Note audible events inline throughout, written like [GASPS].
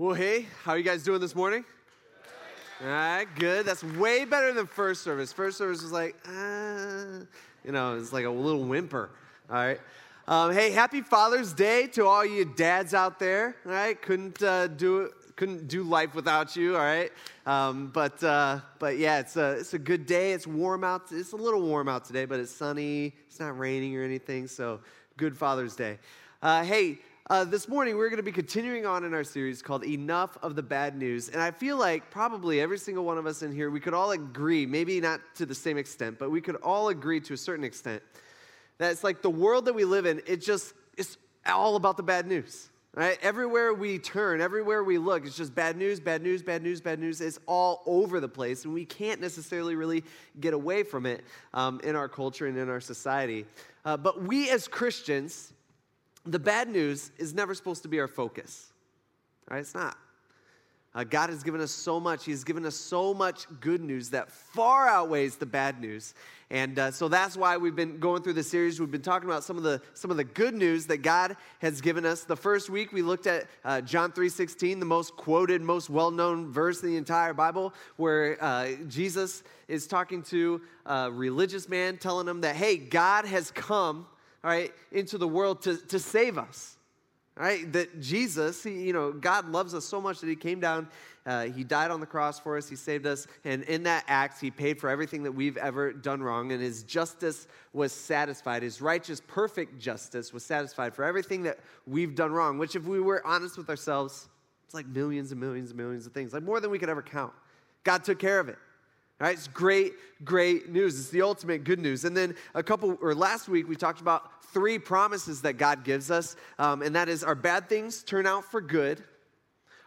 Well, hey, how are you guys doing this morning? All right, good. That's way better than first service. First service was like, uh, you know, it's like a little whimper. All right. Um, hey, happy Father's Day to all you dads out there. All right, couldn't uh, do it. Couldn't do life without you, all right. Um, but uh, but yeah, it's a it's a good day. It's warm out. It's a little warm out today, but it's sunny. It's not raining or anything. So good Father's Day. Uh, hey, uh, this morning, we're going to be continuing on in our series called Enough of the Bad News. And I feel like probably every single one of us in here, we could all agree, maybe not to the same extent, but we could all agree to a certain extent that it's like the world that we live in, it just, it's all about the bad news. Right? Everywhere we turn, everywhere we look, it's just bad news, bad news, bad news, bad news. It's all over the place, and we can't necessarily really get away from it um, in our culture and in our society. Uh, but we as Christians, the bad news is never supposed to be our focus. Right? It's not. Uh, God has given us so much. He's given us so much good news that far outweighs the bad news. And uh, so that's why we've been going through the series. We've been talking about some of the some of the good news that God has given us. The first week we looked at uh, John three sixteen, the most quoted, most well known verse in the entire Bible, where uh, Jesus is talking to a religious man, telling him that, "Hey, God has come." All right, into the world to, to save us. All right, that Jesus, he, you know, God loves us so much that he came down, uh, he died on the cross for us, he saved us, and in that act, he paid for everything that we've ever done wrong, and his justice was satisfied. His righteous, perfect justice was satisfied for everything that we've done wrong, which, if we were honest with ourselves, it's like millions and millions and millions of things, like more than we could ever count. God took care of it. Right, it's great, great news. It's the ultimate good news. And then a couple, or last week, we talked about three promises that God gives us, um, and that is our bad things turn out for good,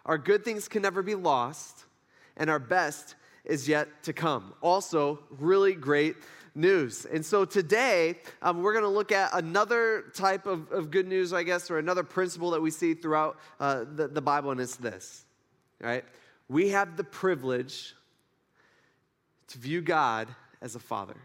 our good things can never be lost, and our best is yet to come. Also, really great news. And so today, um, we're going to look at another type of, of, good news, I guess, or another principle that we see throughout uh, the, the Bible, and it's this. right? We have the privilege to view God as a father.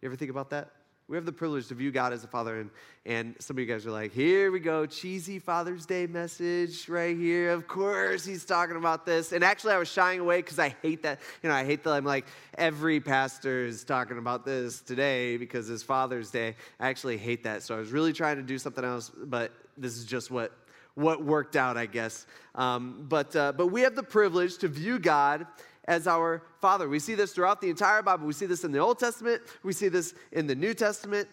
You ever think about that? We have the privilege to view God as a father, and, and some of you guys are like, here we go, cheesy Father's Day message right here. Of course, he's talking about this. And actually, I was shying away because I hate that. You know, I hate that I'm like, every pastor is talking about this today because it's Father's Day. I actually hate that. So I was really trying to do something else, but this is just what what worked out, I guess. Um, but, uh, but we have the privilege to view God as our Father. We see this throughout the entire Bible. We see this in the Old Testament, we see this in the New Testament.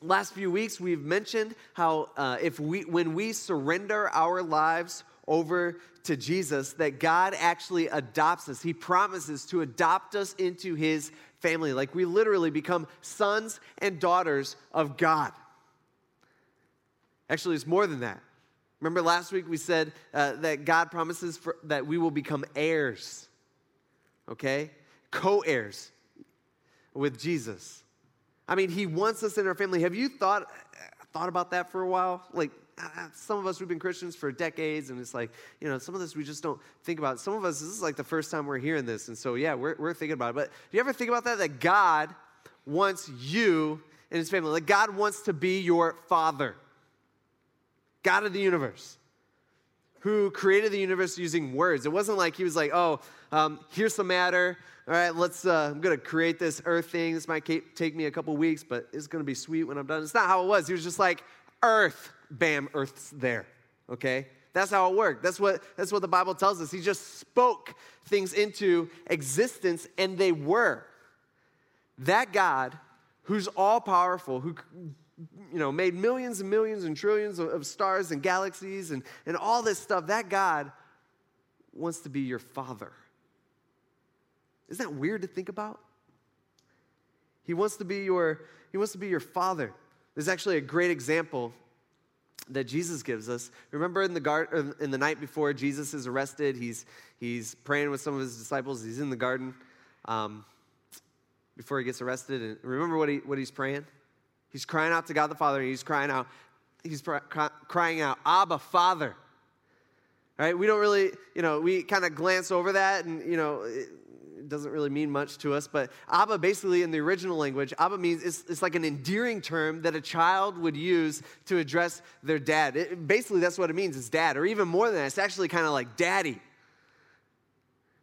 Last few weeks, we've mentioned how uh, if we, when we surrender our lives over to Jesus, that God actually adopts us. He promises to adopt us into His family. Like we literally become sons and daughters of God. Actually, it's more than that. Remember last week we said uh, that God promises for, that we will become heirs okay? Co heirs with Jesus. I mean, he wants us in our family. Have you thought, thought about that for a while? Like, uh, uh, some of us, we've been Christians for decades, and it's like, you know, some of this we just don't think about. Some of us, this is like the first time we're hearing this, and so, yeah, we're, we're thinking about it. But do you ever think about that? That God wants you in his family. Like, God wants to be your father, God of the universe, who created the universe using words. It wasn't like he was like, oh, um, here's some matter. All right, let's, uh, I'm going to create this earth thing. This might take me a couple weeks, but it's going to be sweet when I'm done. It's not how it was. He was just like, earth, bam, earth's there. Okay? That's how it worked. That's what, that's what the Bible tells us. He just spoke things into existence, and they were. That God, who's all powerful, who you know, made millions and millions and trillions of, stars and galaxies and, and all this stuff, that God wants to be your father. Isn't that weird to think about? He wants to be your, he wants to be your father. There's actually a great example that Jesus gives us. Remember in the garden, in the night before Jesus is arrested, he's, he's praying with some of his disciples. He's in the garden um, before he gets arrested. And remember what, he, what he's praying? He's crying out to God the Father, and he's crying out, he's crying out, Abba, Father. Right? We don't really, you know, we kind of glance over that, and, you know, it doesn't really mean much to us, but Abba basically in the original language, Abba means it's, it's like an endearing term that a child would use to address their dad. It, basically, that's what it means, it's dad, or even more than that, it's actually kind of like daddy.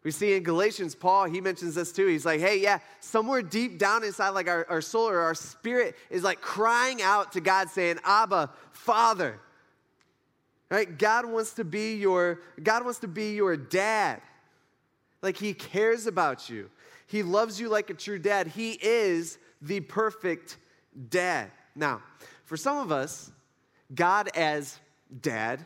We see in Galatians, Paul, he mentions this too. He's like, hey, yeah, somewhere deep down inside, like our, our soul or our spirit is like crying out to God, saying, Abba, Father. Right? God wants to be your, God wants to be your dad. Like he cares about you. He loves you like a true dad. He is the perfect dad. Now, for some of us, God as dad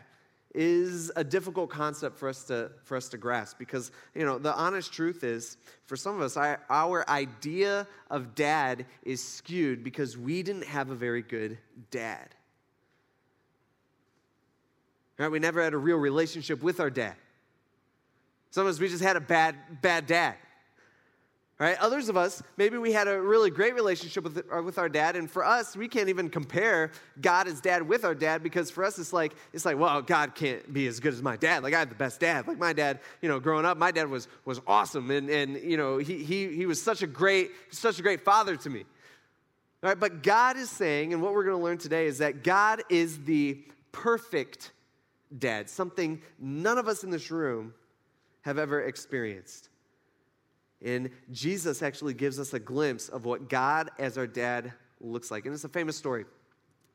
is a difficult concept for us to for us to grasp because you know the honest truth is for some of us our, our idea of dad is skewed because we didn't have a very good dad. Right? We never had a real relationship with our dad. Some of us, we just had a bad, bad dad. Right? Others of us, maybe we had a really great relationship with, uh, with our dad, and for us, we can't even compare God as dad with our dad because for us, it's like, it's like, well, God can't be as good as my dad. Like, I had the best dad. Like, my dad, you know, growing up, my dad was, was awesome, and, and you know, he, he, he was such a great, such a great father to me. All right, but God is saying, and what we're going to learn today is that God is the perfect dad, something none of us in this room have ever experienced. And Jesus actually gives us a glimpse of what God as our dad looks like. And it's a famous story.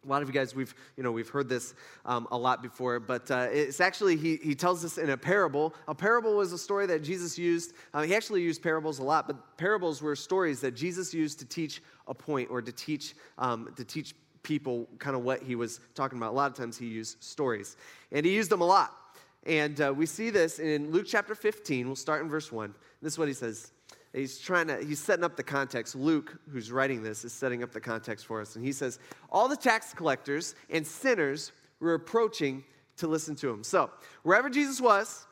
A lot of you guys, we've, you know, we've heard this um, a lot before, but uh, it's actually, he, he tells us in a parable. A parable was a story that Jesus used. Uh, he actually used parables a lot, but parables were stories that Jesus used to teach a point or to teach, um, to teach people kind of what he was talking about. A lot of times he used stories, and he used them a lot. And uh, we see this in Luke chapter 15. We'll start in verse 1. This is what he says. He's trying to, he's setting up the context. Luke, who's writing this, is setting up the context for us. And he says, All the tax collectors and sinners were approaching to listen to him. So, wherever Jesus was,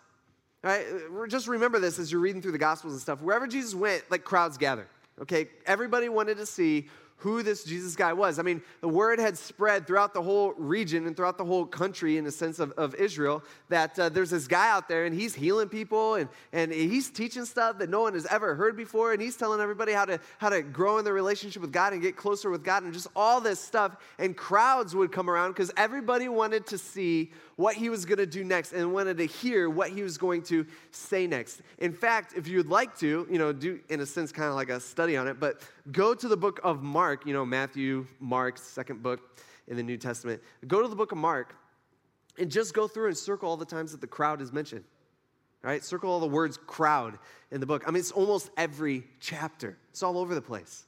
right, just remember this as you're reading through the Gospels and stuff. Wherever Jesus went, like crowds gathered. Okay, everybody wanted to see who this Jesus guy was. I mean, the word had spread throughout the whole region and throughout the whole country, in the sense of, of Israel, that uh, there's this guy out there and he's healing people and, and he's teaching stuff that no one has ever heard before. And he's telling everybody how to, how to grow in their relationship with God and get closer with God and just all this stuff. And crowds would come around because everybody wanted to see what he was going to do next and wanted to hear what he was going to say next. In fact, if you'd like to, you know, do in a sense kind of like a study on it, but go to the book of Mark, you know, Matthew, Mark, second book in the New Testament. Go to the book of Mark and just go through and circle all the times that the crowd is mentioned. Right? Circle all the words crowd in the book. I mean, it's almost every chapter. It's all over the place.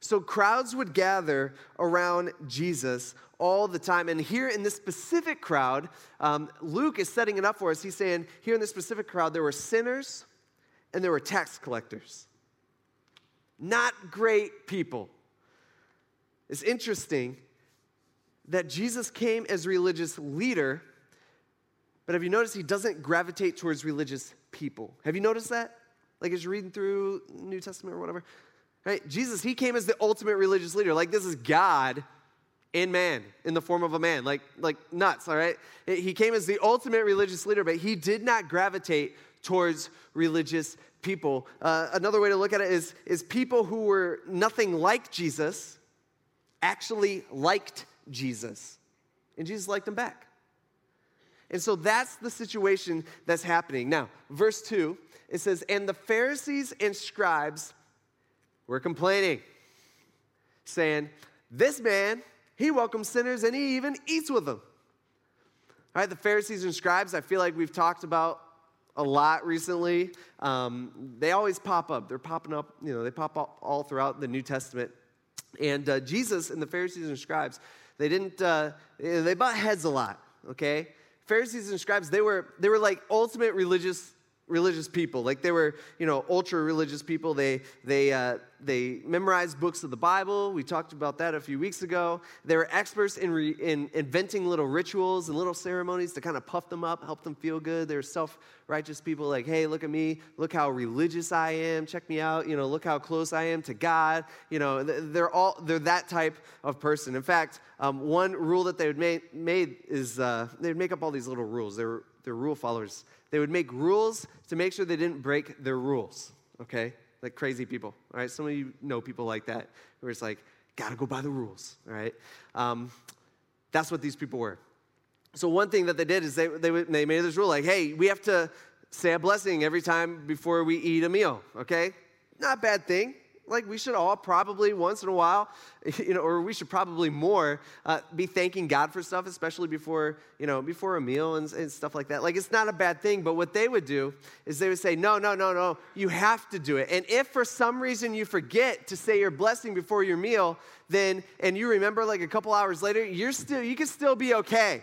So crowds would gather around Jesus all the time. And here in this specific crowd, um, Luke is setting it up for us. He's saying, here in this specific crowd, there were sinners and there were tax collectors. Not great people. It's interesting that Jesus came as religious leader, but have you noticed he doesn't gravitate towards religious people? Have you noticed that? Like as you're reading through New Testament or whatever? Right? Jesus, he came as the ultimate religious leader. Like this is God in man, in the form of a man, like, like nuts, all right? He came as the ultimate religious leader, but he did not gravitate towards religious people. Uh, another way to look at it is, is people who were nothing like Jesus actually liked Jesus, and Jesus liked them back. And so that's the situation that's happening. Now, verse 2, it says, And the Pharisees and scribes were complaining, saying, This man, he welcomes sinners and he even eats with them. All right, the Pharisees and scribes, I feel like we've talked about a lot recently. Um, they always pop up. They're popping up, you know, they pop up all throughout the New Testament. And uh, Jesus and the Pharisees and scribes, they didn't, uh, they butt heads a lot, okay? Pharisees and scribes, they were, they were like ultimate religious religious people. Like they were, you know, ultra religious people. They they uh, they memorized books of the Bible. We talked about that a few weeks ago. They were experts in re, in inventing little rituals and little ceremonies to kind of puff them up, help them feel good. They're self righteous people. Like, hey, look at me. Look how religious I am. Check me out. You know, look how close I am to God. You know, they're all they're that type of person. In fact, um, one rule that they would make made is uh, they would make up all these little rules. They're they're rule followers they would make rules to make sure they didn't break their rules. okay? Like crazy people, all right? Some of you know people like that where it's like, gotta go by the rules, all right? Um, that's what these people were. So one thing that they did is they, they, they made this rule like, hey, we have to say a blessing every time before we eat a meal, okay? Not a bad thing. Like we should all probably once in a while, [LAUGHS] you know, or we should probably more uh, be thanking God for stuff, especially before, you know, before a meal and, and stuff like that. Like it's not a bad thing, but what they would do is they would say, no, no, no, no, you have to do it. And if for some reason you forget to say your blessing before your meal, then and you remember like a couple hours later, you're still you can still be okay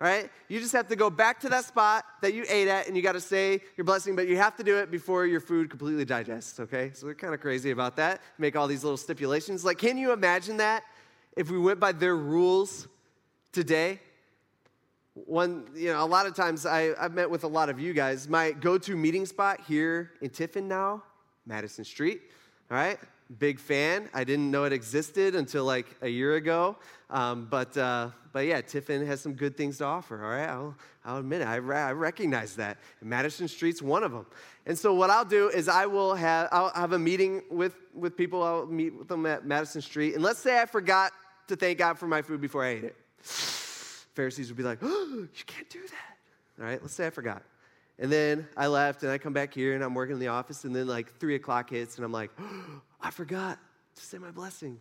right? You just have to go back to that spot that you ate at and you got to say your blessing, but you have to do it before your food completely digests, okay? So they're kind of crazy about that. Make all these little stipulations. Like, can you imagine that if we went by their rules today? One, you know, a lot of times I, I've met with a lot of you guys. My go to meeting spot here in Tiffin now, Madison Street, all right? Big fan. I didn't know it existed until like a year ago. Um, but, uh, but yeah, Tiffin has some good things to offer, all right? I'll, I'll admit it. I, I recognize that. And Madison Street's one of them. And so what I'll do is I will have, I'll have a meeting with, with people. I'll meet with them at Madison Street. And let's say I forgot to thank God for my food before I ate it. Pharisees would be like, oh, [GASPS] you can't do that. All right, let's say I forgot. And then I left and I come back here and I'm working in the office and then like three o'clock hits and I'm like, [GASPS] oh, I forgot to say my blessing.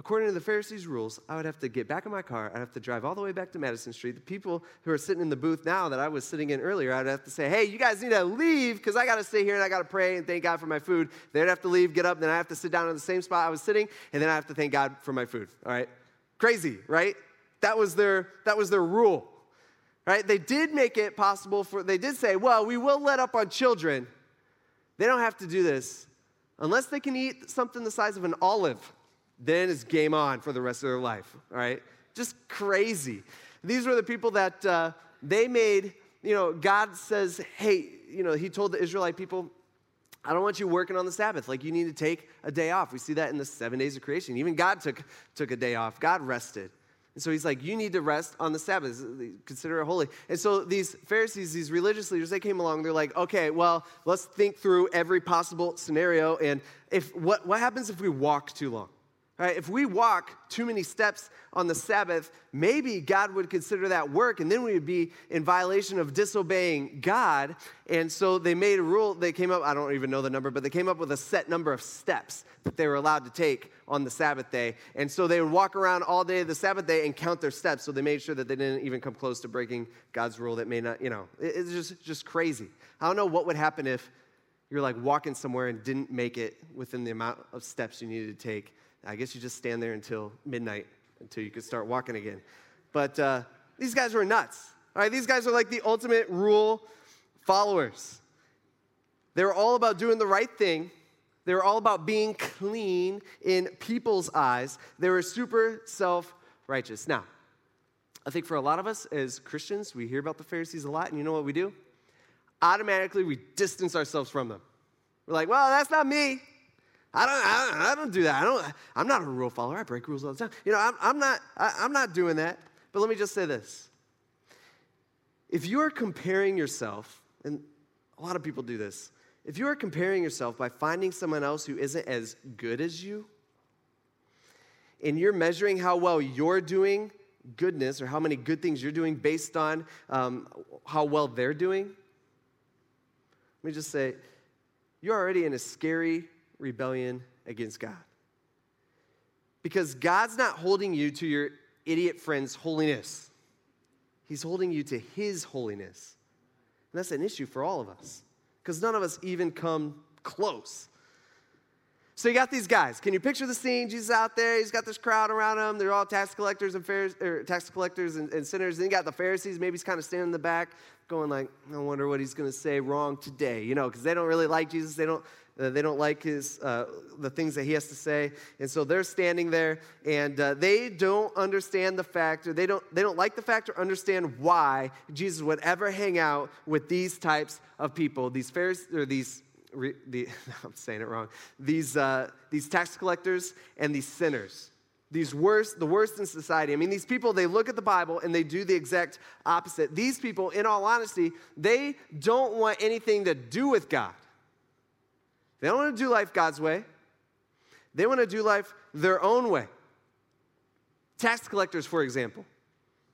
According to the Pharisees' rules, I would have to get back in my car. I'd have to drive all the way back to Madison Street. The people who are sitting in the booth now that I was sitting in earlier, I'd have to say, hey, you guys need to leave because I got to stay here and I got to pray and thank God for my food. They'd have to leave, get up, and then I have to sit down in the same spot I was sitting, and then I have to thank God for my food. All right? Crazy, right? That was their, that was their rule. Right? They did make it possible for, they did say, well, we will let up on children. They don't have to do this unless they can eat something the size of an olive, then it's game on for the rest of their life, all right? Just crazy. These were the people that uh, they made, you know, God says, hey, you know, He told the Israelite people, I don't want you working on the Sabbath. Like, you need to take a day off. We see that in the seven days of creation. Even God took, took a day off, God rested. And so he's like, You need to rest on the Sabbath. Consider it holy. And so these Pharisees, these religious leaders, they came along. They're like, Okay, well, let's think through every possible scenario. And if what, what happens if we walk too long? Right? If we walk too many steps on the Sabbath, maybe God would consider that work, and then we would be in violation of disobeying God. And so they made a rule. They came up, I don't even know the number, but they came up with a set number of steps that they were allowed to take on the Sabbath day. And so they would walk around all day the Sabbath day and count their steps. So they made sure that they didn't even come close to breaking God's rule that may not, you know, it's just, just crazy. I don't know what would happen if you're like walking somewhere and didn't make it within the amount of steps you needed to take I guess you just stand there until midnight until you could start walking again. But uh, these guys were nuts. All right, these guys are like the ultimate rule followers. They were all about doing the right thing. They were all about being clean in people's eyes. They were super self righteous. Now, I think for a lot of us as Christians, we hear about the Pharisees a lot, and you know what we do? Automatically, we distance ourselves from them. We're like, well, that's not me. I don't, I, I don't do that. I don't, I'm not a rule follower. I break rules all the time. You know, I'm, I'm not, I, I'm not doing that. But let me just say this. If you are comparing yourself, and a lot of people do this, if you are comparing yourself by finding someone else who isn't as good as you, and you're measuring how well you're doing goodness or how many good things you're doing based on um, how well they're doing, let me just say, you're already in a scary rebellion against God. Because God's not holding you to your idiot friend's holiness, He's holding you to His holiness. And that's an issue for all of us, because none of us even come close. So you got these guys. Can you picture the scene? Jesus out there. He's got this crowd around him. They're all tax collectors and Pharisees, tax collectors and, and sinners. Then you got the Pharisees. Maybe he's kind of standing in the back, going like, "I wonder what he's going to say wrong today," you know, because they don't really like Jesus. They don't. Uh, they don't like his, uh, the things that he has to say. And so they're standing there and uh, they don't understand the fact, or they don't, they don't like the fact or understand why Jesus would ever hang out with these types of people, these Pharisees, or these, re, the, [LAUGHS] I'm saying it wrong, these, uh, these tax collectors and these sinners. These worst, the worst in society. I mean, these people, they look at the Bible and they do the exact opposite. These people, in all honesty, they don't want anything to do with God. They don't want to do life God's way, they want to do life their own way. Tax collectors, for example,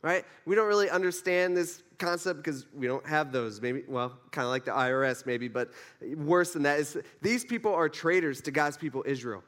right? We don't really understand this concept because we don't have those. Maybe, well, kind of like the IRS, maybe, but worse than that is these people are traitors to God's people, Israel.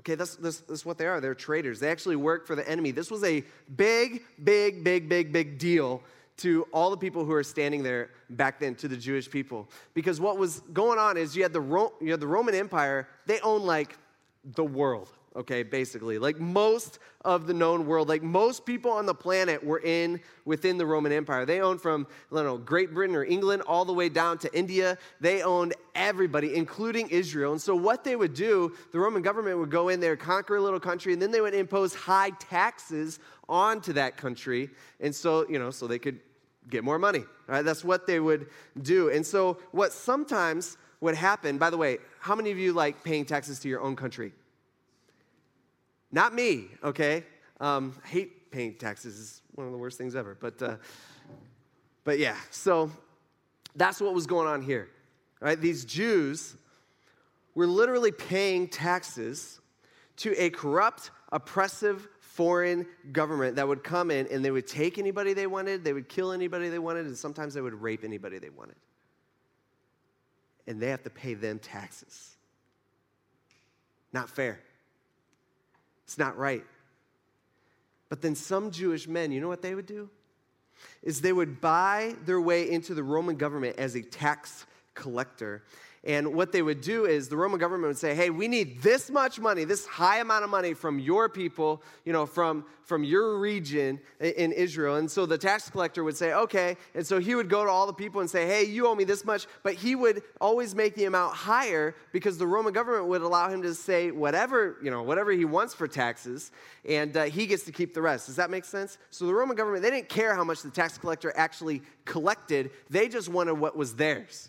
Okay, that's, that's, that's what they are. They're traitors. They actually work for the enemy. This was a big, big, big, big, big deal to all the people who are standing there back then, to the Jewish people. Because what was going on is you had the, Ro- you had the Roman Empire, they owned like the world okay, basically. Like most of the known world, like most people on the planet were in within the Roman Empire. They owned from, I don't know, Great Britain or England all the way down to India. They owned everybody, including Israel. And so what they would do, the Roman government would go in there, conquer a little country, and then they would impose high taxes onto that country. And so, you know, so they could get more money. Right? That's what they would do. And so what sometimes would happen, by the way, how many of you like paying taxes to your own country? Not me, okay? Um, hate paying taxes is one of the worst things ever. But, uh, but yeah, so that's what was going on here. Right? These Jews were literally paying taxes to a corrupt, oppressive foreign government that would come in and they would take anybody they wanted, they would kill anybody they wanted, and sometimes they would rape anybody they wanted. And they have to pay them taxes. Not fair. It's not right. But then some Jewish men, you know what they would do? Is they would buy their way into the Roman government as a tax collector and what they would do is the Roman government would say, hey, we need this much money, this high amount of money from your people, you know, from, from your region in Israel. And so the tax collector would say, okay. And so he would go to all the people and say, hey, you owe me this much. But he would always make the amount higher because the Roman government would allow him to say whatever, you know, whatever he wants for taxes. And uh, he gets to keep the rest. Does that make sense? So the Roman government, they didn't care how much the tax collector actually collected. They just wanted what was theirs.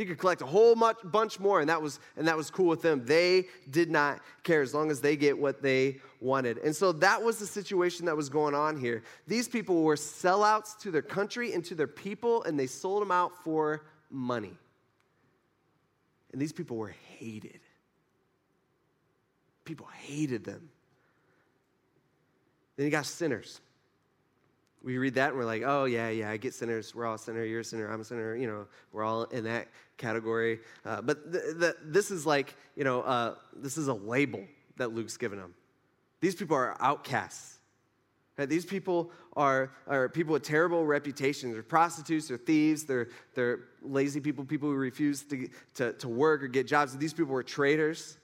He could collect a whole much, bunch more, and that, was, and that was cool with them. They did not care as long as they get what they wanted. And so that was the situation that was going on here. These people were sellouts to their country and to their people, and they sold them out for money. And these people were hated. People hated them. Then you got sinners we read that and we're like, oh, yeah, yeah, I get sinners. We're all sinner. You're a sinner. I'm a sinner. You know, we're all in that category. Uh, but th- th- this is like, you know, uh, this is a label that Luke's given them. These people are outcasts. Right? These people are, are people with terrible reputations. They're prostitutes, they're thieves, they're, they're lazy people, people who refuse to, to, to work or get jobs. These people were traitors.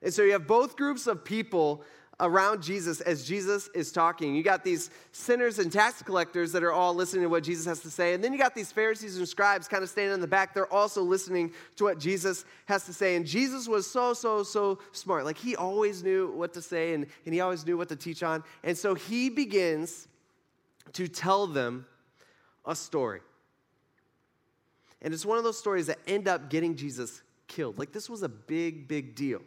And so you have both groups of people around Jesus as Jesus is talking. You got these sinners and tax collectors that are all listening to what Jesus has to say. And then you got these Pharisees and scribes kind of standing in the back. They're also listening to what Jesus has to say. And Jesus was so, so, so smart. Like he always knew what to say and, and he always knew what to teach on. And so he begins to tell them a story. And it's one of those stories that end up getting Jesus killed. Like this was a big, big deal.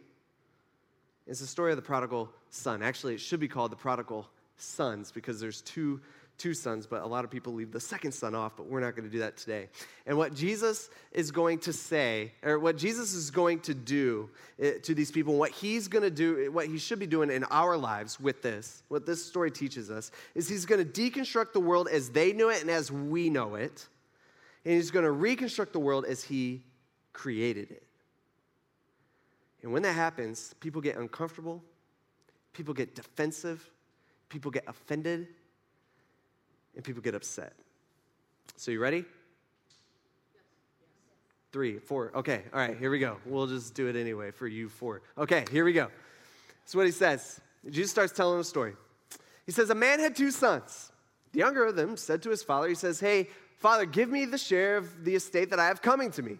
It's the story of the prodigal son. Actually, it should be called the prodigal sons because there's two, two sons, but a lot of people leave the second son off, but we're not going to do that today. And what Jesus is going to say, or what Jesus is going to do eh, to these people, what he's going to do, what he should be doing in our lives with this, what this story teaches us, is he's going to deconstruct the world as they knew it and as we know it. And he's going to reconstruct the world as he created it. And when that happens, people get uncomfortable, people get defensive, people get offended, and people get upset. So, you ready? Three, four. Okay, all right, here we go. We'll just do it anyway for you four. Okay, here we go. That's what he says. Jesus starts telling a story. He says, A man had two sons. The younger of them said to his father, He says, Hey, father, give me the share of the estate that I have coming to me.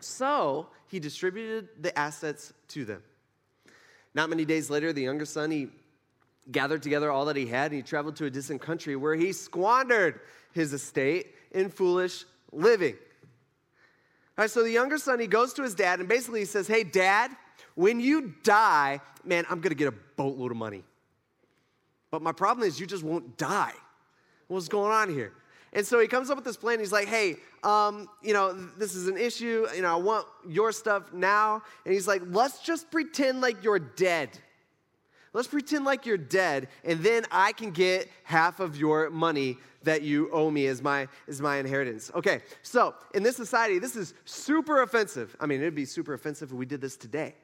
So he distributed the assets to them. Not many days later, the younger son, he gathered together all that he had and he traveled to a distant country where he squandered his estate in foolish living. All right, so the younger son, he goes to his dad and basically he says, Hey, dad, when you die, man, I'm gonna get a boatload of money. But my problem is you just won't die. What's going on here? And so he comes up with this plan. He's like, hey, um, you know, this is an issue. You know, I want your stuff now. And he's like, let's just pretend like you're dead. Let's pretend like you're dead, and then I can get half of your money that you owe me as my, as my inheritance. Okay, so in this society, this is super offensive. I mean, it'd be super offensive if we did this today,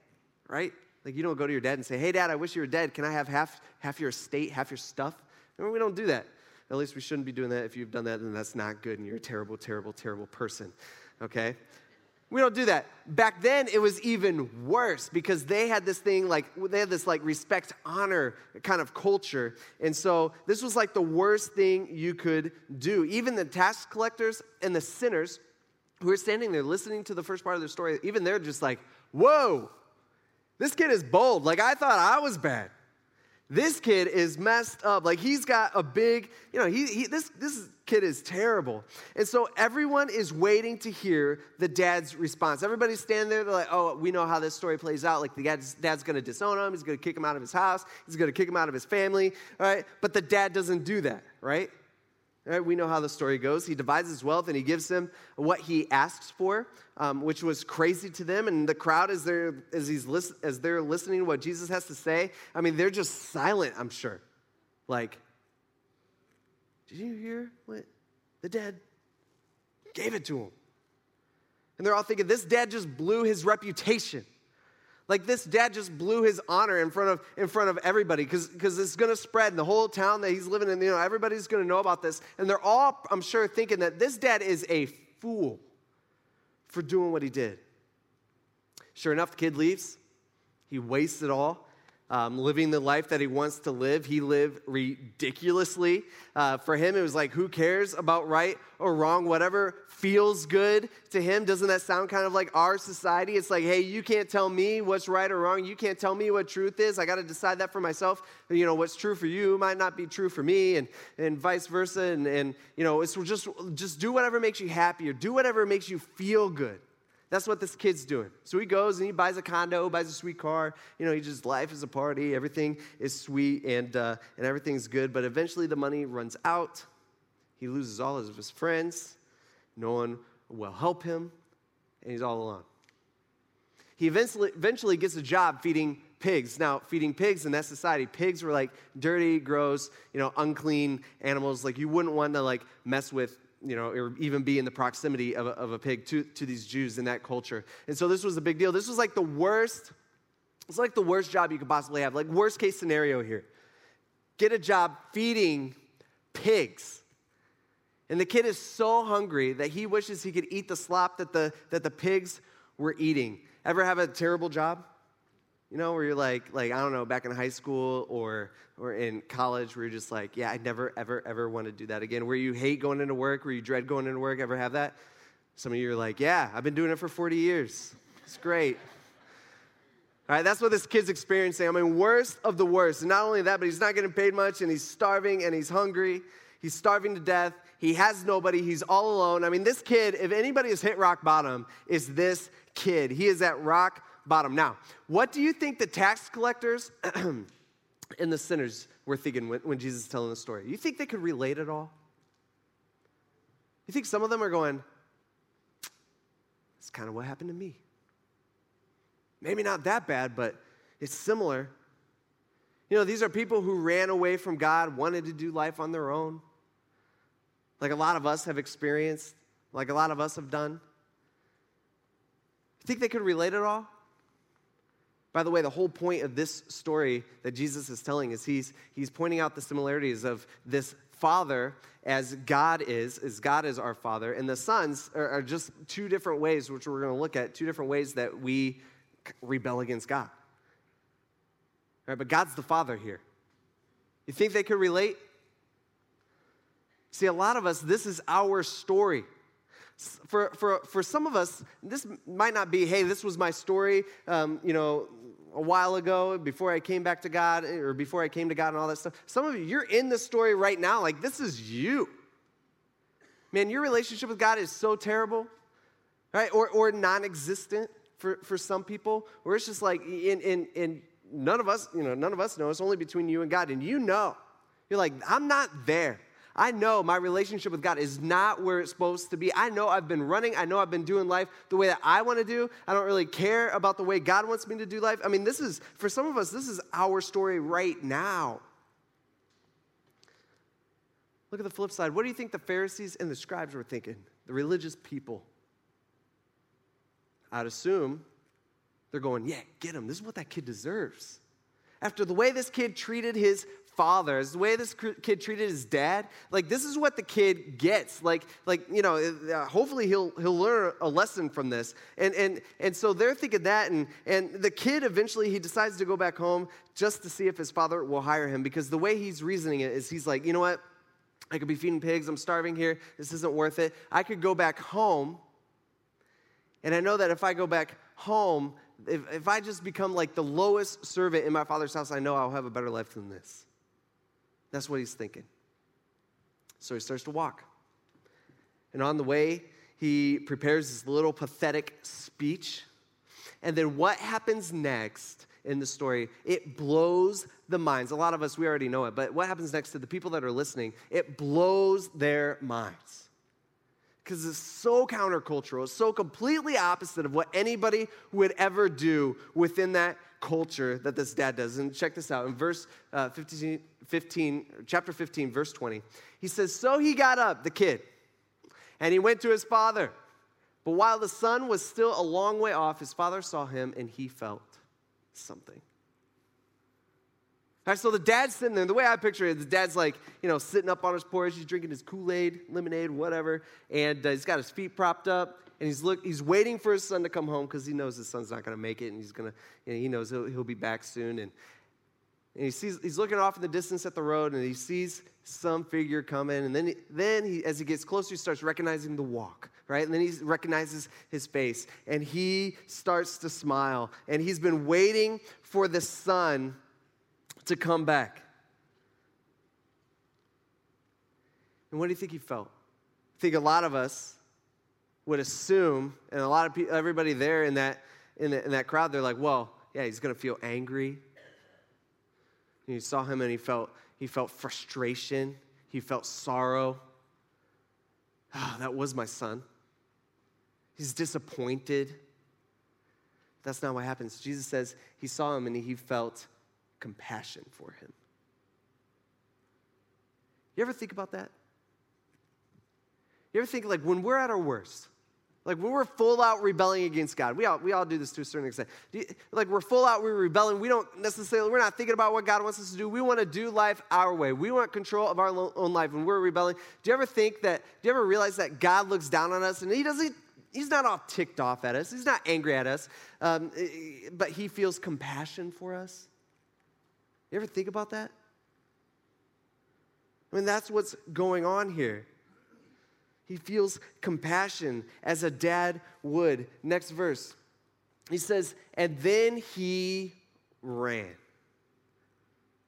right? Like you don't go to your dad and say, hey, dad, I wish you were dead. Can I have half, half your estate, half your stuff? we don't do that. At least we shouldn't be doing that. If you've done that, then that's not good and you're a terrible, terrible, terrible person. Okay? We don't do that. Back then, it was even worse because they had this thing like, they had this like respect, honor kind of culture. And so this was like the worst thing you could do. Even the tax collectors and the sinners who are standing there listening to the first part of their story, even they're just like, whoa, this kid is bold. Like, I thought I was bad. This kid is messed up. Like he's got a big, you know, he, he, this, this kid is terrible. And so everyone is waiting to hear the dad's response. Everybody's standing there, they're like, oh, we know how this story plays out. Like the dad's, dad's gonna disown him, he's gonna kick him out of his house, he's gonna kick him out of his family, all right? But the dad doesn't do that, right? Right, we know how the story goes. He divides his wealth and he gives him what he asks for, um, which was crazy to them. And the crowd, as they're, as, he's list, as they're listening to what Jesus has to say, I mean, they're just silent, I'm sure. Like, did you hear what the dad gave it to him? And they're all thinking, this dad just blew his reputation. Like this dad just blew his honor in front of in front of everybody because because it's to spread in the whole town that he's living in. You know, everybody's to know about this, and they're all, I'm sure, thinking that this dad is a fool for doing what he did. Sure enough, the kid leaves. He wastes it all um, living the life that he wants to live. He lived ridiculously. Uh, for him, it was like, who cares about right or wrong? Whatever feels good to him. Doesn't that sound kind of like our society? It's like, hey, you can't tell me what's right or wrong. You can't tell me what truth is. I got to decide that for myself. You know, what's true for you might not be true for me, and, and vice versa. And, and, you know, it's just, just do whatever makes you happy or do whatever makes you feel good. That's what this kid's doing. So he goes and he buys a condo, buys a sweet car. You know, he just, life is a party. Everything is sweet and, uh, and everything's good. But eventually the money runs out. He loses all of his friends. No one will help him. And he's all alone. He eventually, eventually gets a job feeding pigs. Now, feeding pigs in that society, pigs were like dirty, gross, you know, unclean animals. Like you wouldn't want to like mess with you know, or even be in the proximity of a, of a pig to, to these Jews in that culture. And so this was a big deal. This was like the worst, it's like the worst job you could possibly have, like worst case scenario here. Get a job feeding pigs. And the kid is so hungry that he wishes he could eat the slop that the, that the pigs were eating. Ever have a terrible job? You know, where you're like, like I don't know, back in high school or or in college, where you're just like, yeah, I never, ever, ever want to do that again. Where you hate going into work, where you dread going into work. Ever have that? Some of you are like, yeah, I've been doing it for 40 years. It's great. All right, that's what this kid's experiencing. I mean, worst of the worst. And not only that, but he's not getting paid much, and he's starving, and he's hungry. He's starving to death. He has nobody. He's all alone. I mean, this kid, if anybody has hit rock bottom, is this kid. He is at rock bottom. Now, what do you think the tax collectors [CLEARS THROAT] and the sinners were thinking when, when Jesus is telling the story? You think they could relate at all? You think some of them are going, it's kind of what happened to me. Maybe not that bad, but it's similar. You know, these are people who ran away from God, wanted to do life on their own, like a lot of us have experienced, like a lot of us have done. You think they could relate at all? By the way, the whole point of this story that Jesus is telling is he's, he's pointing out the similarities of this father as God is, as God is our father, and the sons are, are just two different ways, which we're going to look at, two different ways that we rebel against God. Right, but God's the father here. You think they could relate? See, a lot of us, this is our story. For, for, for some of us, this might not be, hey, this was my story, um, you know, a while ago before I came back to God eh, or before I came to God and all that stuff. Some of you, you're in this story right now. Like, this is you. Man, your relationship with God is so terrible, right? Or, or non existent for, for some people, where it's just like, in, in, in none of us, you know, none of us know. It's only between you and God. And you know, you're like, I'm not there. I know my relationship with God is not where it's supposed to be. I know I've been running. I know I've been doing life the way that I want to do. I don't really care about the way God wants me to do life. I mean, this is, for some of us, this is our story right now. Look at the flip side. What do you think the Pharisees and the scribes were thinking? The religious people. I'd assume they're going, yeah, get him. This is what that kid deserves. After the way this kid treated his father, the way this kid treated his dad, like this is what the kid gets. Like, like you know, uh, hopefully he'll he'll learn a lesson from this. And and and so they're thinking that, and and the kid eventually he decides to go back home just to see if his father will hire him because the way he's reasoning it is he's like, you know what, I could be feeding pigs. I'm starving here. This isn't worth it. I could go back home. And I know that if I go back home, if, if I just become like the lowest servant in my father's house, I know I'll have a better life than this. That's what he's thinking. So he starts to walk. And on the way, he prepares this little pathetic speech. And then what happens next in the story, it blows the minds. A lot of us, we already know it, but what happens next to the people that are listening, it blows their minds because it's so countercultural. It's so completely opposite of what anybody would ever do within that culture that this dad does. And check this out in verse uh, 15, 15, chapter 15, verse 20. He says, So he got up, the kid, and he went to his father. But while the son was still a long way off, his father saw him and he felt something. All right, so the dad's sitting there. The way I picture it, the dad's like, you know, sitting up on his porch. He's drinking his Kool Aid, lemonade, whatever, and uh, he's got his feet propped up, and he's look, he's waiting for his son to come home because he knows his son's not going to make it, and he's going to, you know, he knows he'll, he'll be back soon, and and he sees he's looking off in the distance at the road, and he sees some figure coming, and then he, then he, as he gets closer, he starts recognizing the walk, right? And then he recognizes his face, and he starts to smile, and he's been waiting for the son to come back. And what do you think he felt? I think a lot of us would assume, and a lot of people, everybody there in that, in, the, in that crowd, they're like, well, yeah, he's going to feel angry. And you saw him and he felt, he felt frustration. He felt sorrow. Oh, that was my son. He's disappointed. That's not what happens. Jesus says he saw him and he felt compassion for him. You ever think about that? You ever think, like, when we're at our worst, like we're full out rebelling against God, we all, we all do this to a certain extent. Like we're full out, we're rebelling. We don't necessarily, we're not thinking about what God wants us to do. We want to do life our way. We want control of our own life when we're rebelling. Do you ever think that, do you ever realize that God looks down on us and He doesn't, He's not all ticked off at us, He's not angry at us, um, but He feels compassion for us? You ever think about that? I mean, that's what's going on here. He feels compassion as a dad would. Next verse. He says, and then he ran.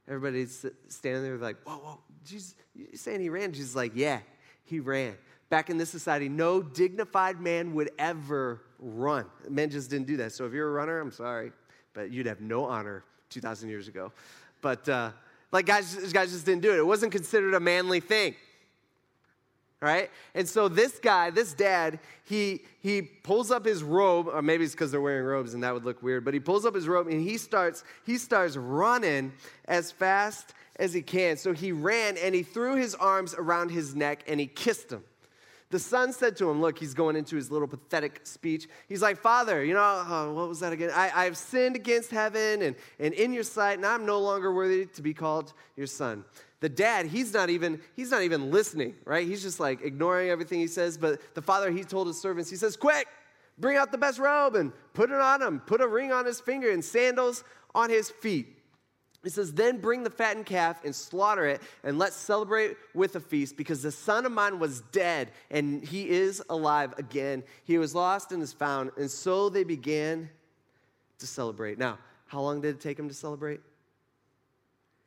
Everybody's standing there like, whoa, whoa, Jesus, you saying he ran? Jesus like, yeah, he ran. Back in this society, no dignified man would ever run. Men just didn't do that. So if you're a runner, I'm sorry, but you'd have no honor 2,000 years ago. But uh, like guys, guys just didn't do it. It wasn't considered a manly thing right? And so this guy, this dad, he he pulls up his robe, or maybe it's because they're wearing robes and that would look weird, but he pulls up his robe and he starts he starts running as fast as he can. So he ran and he threw his arms around his neck and he kissed him. The son said to him, Look, he's going into his little pathetic speech. He's like, Father, you know, uh, what was that again? I, have sinned against heaven and, and in your sight, and I'm no longer worthy to be called your son the dad he's not even he's not even listening right he's just like ignoring everything he says but the father he told his servants he says quick bring out the best robe and put it on him put a ring on his finger and sandals on his feet he says, Then bring the fattened calf and slaughter it, and let's celebrate with a feast, because the son of mine was dead, and he is alive again. He was lost and is found. And so they began to celebrate. Now, how long did it take him to celebrate?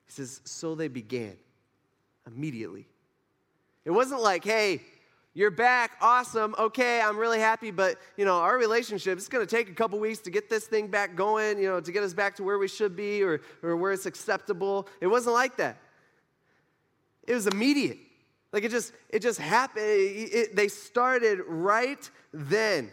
He says, So they began immediately. It wasn't like, hey, you're back, awesome, okay, I'm really happy, but you know, our relationship, it's gonna take a couple weeks to get this thing back going, you know, to get us back to where we should be or, or where it's acceptable. It wasn't like that. It was immediate. Like it just, it just happened. It, it, they started right then.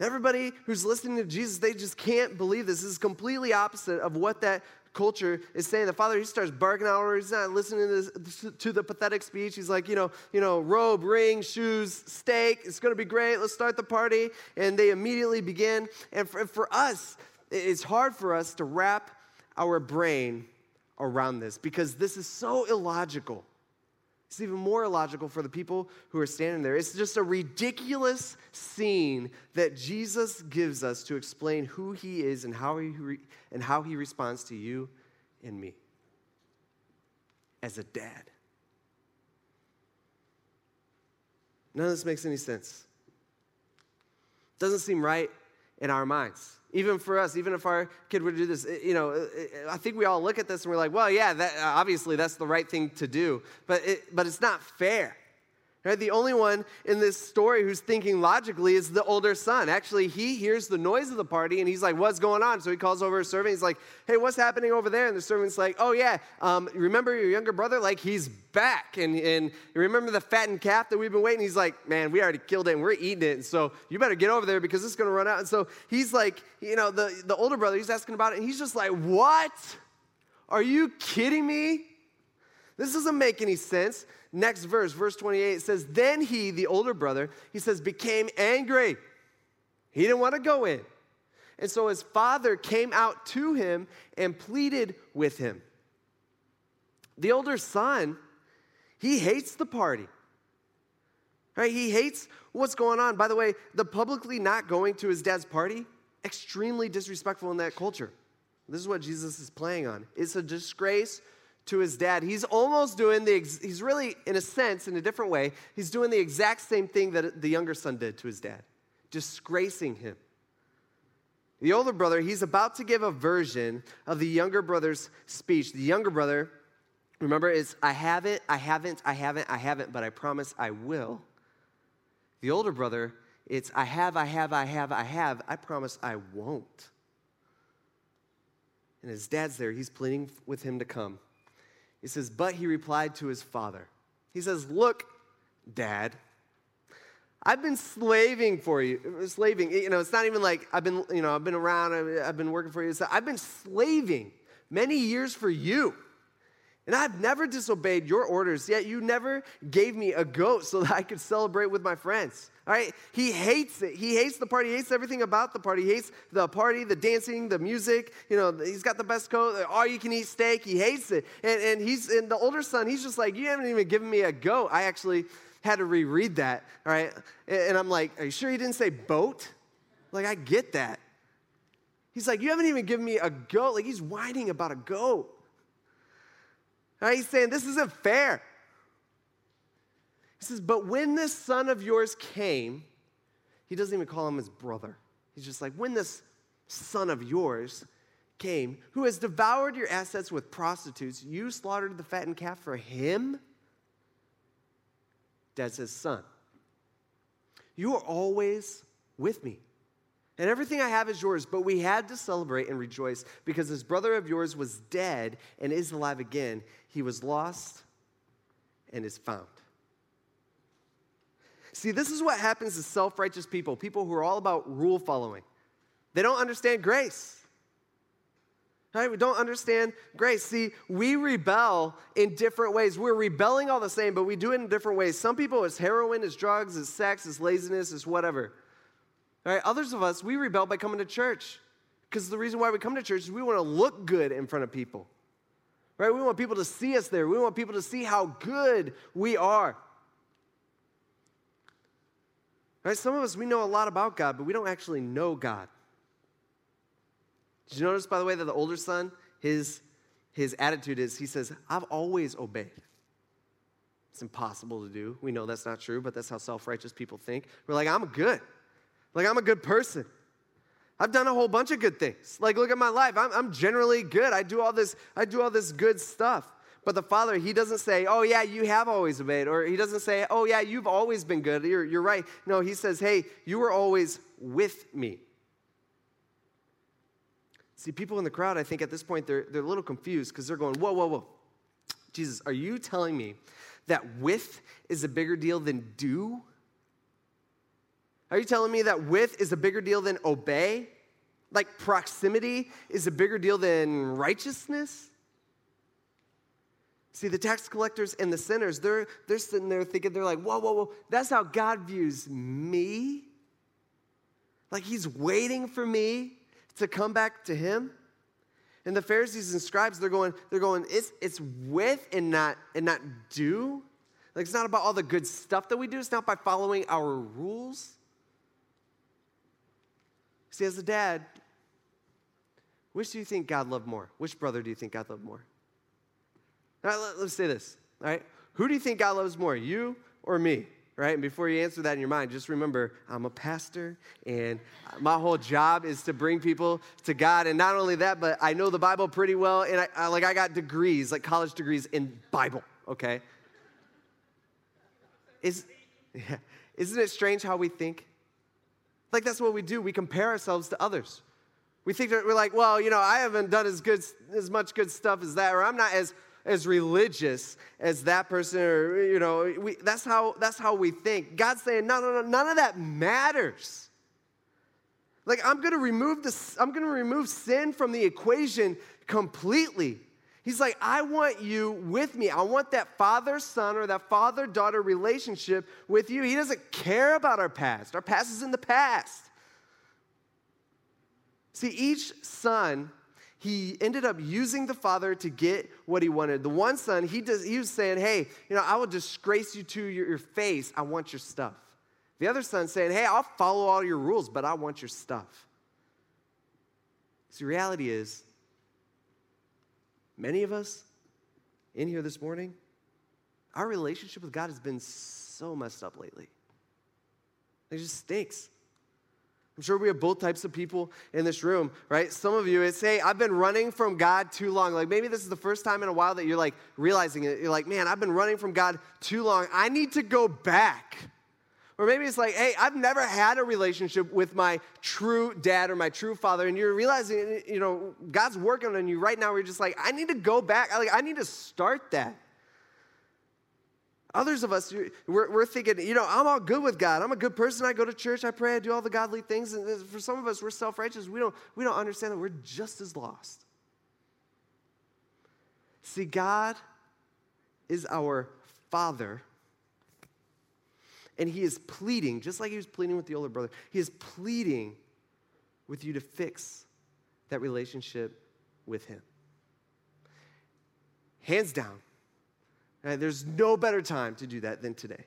Everybody who's listening to Jesus, they just can't believe this. This is completely opposite of what that culture is saying. The father, he starts barking out orders. He's not listening to, this, to the pathetic speech. He's like, you know, you know, robe, ring, shoes, steak. It's going to be great. Let's start the party. And they immediately begin. And for, for us, it's hard for us to wrap our brain around this because this is so illogical. It's even more illogical for the people who are standing there. It's just a ridiculous scene that Jesus gives us to explain who he is and how he, re- and how he responds to you and me as a dad. None of this makes any sense. Doesn't seem right in our minds. Even for us, even if our kid were to do this, eh, you know, eh, eh, I think we all look at this and we're like, well, yeah, that, obviously that's the right thing to do, but, it, but it's not fair. Right? The only one in this story who's thinking logically is the older son. Actually, he hears the noise of the party and he's like, What's going on? So he calls over his servant. He's like, Hey, what's happening over there? And the servant's like, Oh, yeah, um, remember your younger brother? Like, he's back. And, and remember the fattened calf that we've been waiting? He's like, Man, we already killed it and we're eating it. And so you better get over there because it's going to run out. And so he's like, You know, the, the older brother, he's asking about it. And he's just like, What? Are you kidding me? This doesn't make any sense next verse, verse 28, says, Then he, the older brother, he says, became angry. He didn't want to go in. And so his father came out to him and pleaded with him. The older son, he hates the party. Right? He hates what's going on. By the way, the publicly not going to his dad's party, extremely disrespectful in that culture. This is what Jesus is playing on. It's a disgrace to his dad. He's almost doing the, he's really, in a sense, in a different way, he's doing the exact same thing that the younger son did to his dad, disgracing him. The older brother, he's about to give a version of the younger brother's speech. The younger brother, remember, is I haven't, I haven't, I haven't, I haven't, but I promise I will. The older brother, it's I have, I have, I have, I have, I promise I won't. And his dad's there, he's pleading with him to come. He says, But he replied to his father. He says, Look, dad, I've been slaving for you. Slaving, you know, it's not even like I've been, you know, I've been around, I've been working for you. I've been slaving many years for you. And I've never disobeyed your orders, yet you never gave me a goat so that I could celebrate with my friends. All right? He hates it. He hates the party. He hates everything about the party. He hates the party, the dancing, the music. You know, he's got the best coat, all you can eat steak. He hates it. And, and he's and the older son, he's just like, You haven't even given me a goat. I actually had to reread that. All right. And I'm like, Are you sure he didn't say boat? Like, I get that. He's like, You haven't even given me a goat. Like, he's whining about a goat. Right? He's saying, This isn't fair. He says, But when this son of yours came, he doesn't even call him his brother. He's just like, When this son of yours came, who has devoured your assets with prostitutes, you slaughtered the fattened calf for him? Dad says, Son, you are always with me. And everything I have is yours, but we had to celebrate and rejoice because this brother of yours was dead and is alive again. He was lost and is found. See, this is what happens to self righteous people, people who are all about rule following. They don't understand grace. Right? We don't understand grace. See, we rebel in different ways. We're rebelling all the same, but we do it in different ways. Some people, it's heroin, it's drugs, it's sex, it's laziness, it's whatever. All right? Others of us, we rebel by coming to church. Because the reason why we come to church is we want to look good in front of people. Right? We want people to see us there. We want people to see how good we are. Right? Some of us, we know a lot about God, but we don't actually know God. Did you notice, by the way, that the older son, his, his attitude is he says, I've always obeyed. It's impossible to do. We know that's not true, but that's how self righteous people think. We're like, I'm good. Like, I'm a good person. I've done a whole bunch of good things. Like, look at my life. I'm, I'm generally good. I do all this, I do all this good stuff. But the Father, He doesn't say, oh, yeah, you have always obeyed. Or He doesn't say, oh, yeah, you've always been good. You're, you're right. No, He says, hey, you were always with me. See, people in the crowd, I think at this point, they're, they're a little confused because they're going, whoa, whoa, whoa. Jesus, are you telling me that with is a bigger deal than do? Are you telling me that with is a bigger deal than obey? Like proximity is a bigger deal than righteousness? See, the tax collectors and the sinners, they're, they're sitting there thinking, they're like, whoa, whoa, whoa, that's how God views me? Like he's waiting for me to come back to him? And the Pharisees and scribes, they're going, they're going, it's, it's with and not, and not do. Like it's not about all the good stuff that we do, it's not by following our rules. See, as a dad, which do you think God loved more? Which brother do you think God loved more? Let, us say this, all right? Who do you think God loves more, you or me? Right? And before you answer that in your mind, just remember I'm a pastor and my whole job is to bring people to God. And not only that, but I know the Bible pretty well. And I, I like I got degrees, like college degrees in Bible, okay? Is, yeah, [LAUGHS] isn't it strange how we think? Like that's what we do. We compare ourselves to others. We think that we're like, well, you know, I haven't done as good as much good stuff as that, or I'm not as as religious as that person, or you know, we, that's how that's how we think. God's saying, no, no, no, none of that matters. Like I'm gonna remove this, I'm gonna remove sin from the equation completely. He's like, I want you with me. I want that father son or that father daughter relationship with you. He doesn't care about our past. Our past is in the past. See, each son, he ended up using the father to get what he wanted. The one son, he, does, he was saying, Hey, you know, I will disgrace you to your, your face. I want your stuff. The other son saying, Hey, I'll follow all your rules, but I want your stuff. See, reality is, Many of us in here this morning, our relationship with God has been so messed up lately. It just stinks. I'm sure we have both types of people in this room, right? Some of you say, I've been running from God too long. Like maybe this is the first time in a while that you're like realizing it. You're like, man, I've been running from God too long. I need to go back. Or maybe it's like, hey, I've never had a relationship with my true dad or my true father, and you're realizing, you know, God's working on you right now. Where you're just like, I need to go back. Like, I need to start that. Others of us, we're, we're, thinking, you know, I'm all good with God. I'm a good person. I go to church. I pray. I do all the godly things. And for some of us, we're self-righteous. We don't, we don't understand that we're just as lost. See, God is our Father and he is pleading, just like he was pleading with the older brother, he is pleading with you to fix that relationship with him. Hands down. Right? There's no better time to do that than today.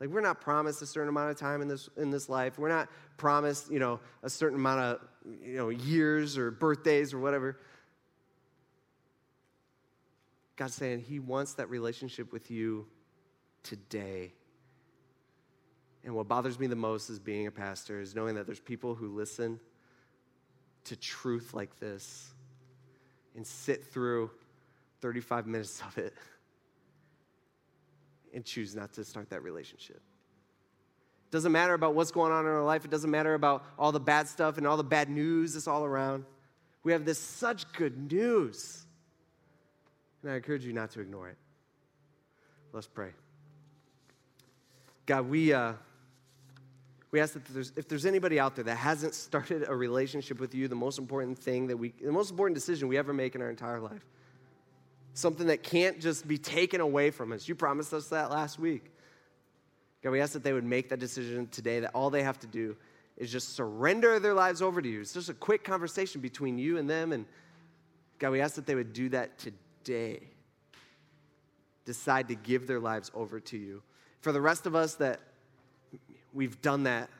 Like we're not promised a certain amount of time in this in this life. We're not promised, you know, a certain amount of, you know, years or birthdays or whatever. God's saying he wants that relationship with you today. And what bothers me the most as being a pastor is knowing that there's people who listen to truth like this and sit through 35 minutes of it [LAUGHS] and choose not to start that relationship. It doesn't matter about what's going on in our life. It doesn't matter about all the bad stuff and all the bad news that's all around. We have this such good news. And I encourage you not to ignore it. Let's pray. God, we, uh, we ask that there's, if there's anybody out there that hasn't started a relationship with you, the most important thing that we, the most important decision we ever make in our entire life, something that can't just be taken away from us. You promised us that last week. God, we ask that they would make that decision today, that all they have to do is just surrender their lives over to you. It's just a quick conversation between you and them. And God, we ask that they would do that today. Decide to give their lives over to you. For the rest of us that we've done that.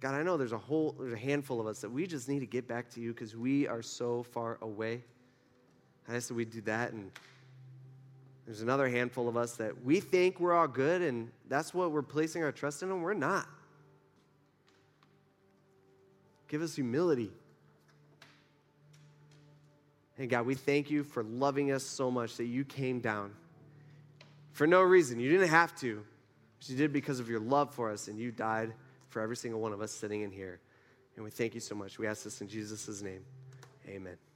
God, I know there's a whole there's a handful of us that we just need to get back to you because we are so far away. I said we'd do that, and there's another handful of us that we think we're all good, and that's what we're placing our trust in, and we're not. Give us humility. And God, we thank you for loving us so much that you came down for no reason. You didn't have to, but you did because of your love for us, and you died for every single one of us sitting in here. And we thank you so much. We ask this in Jesus' name. Amen.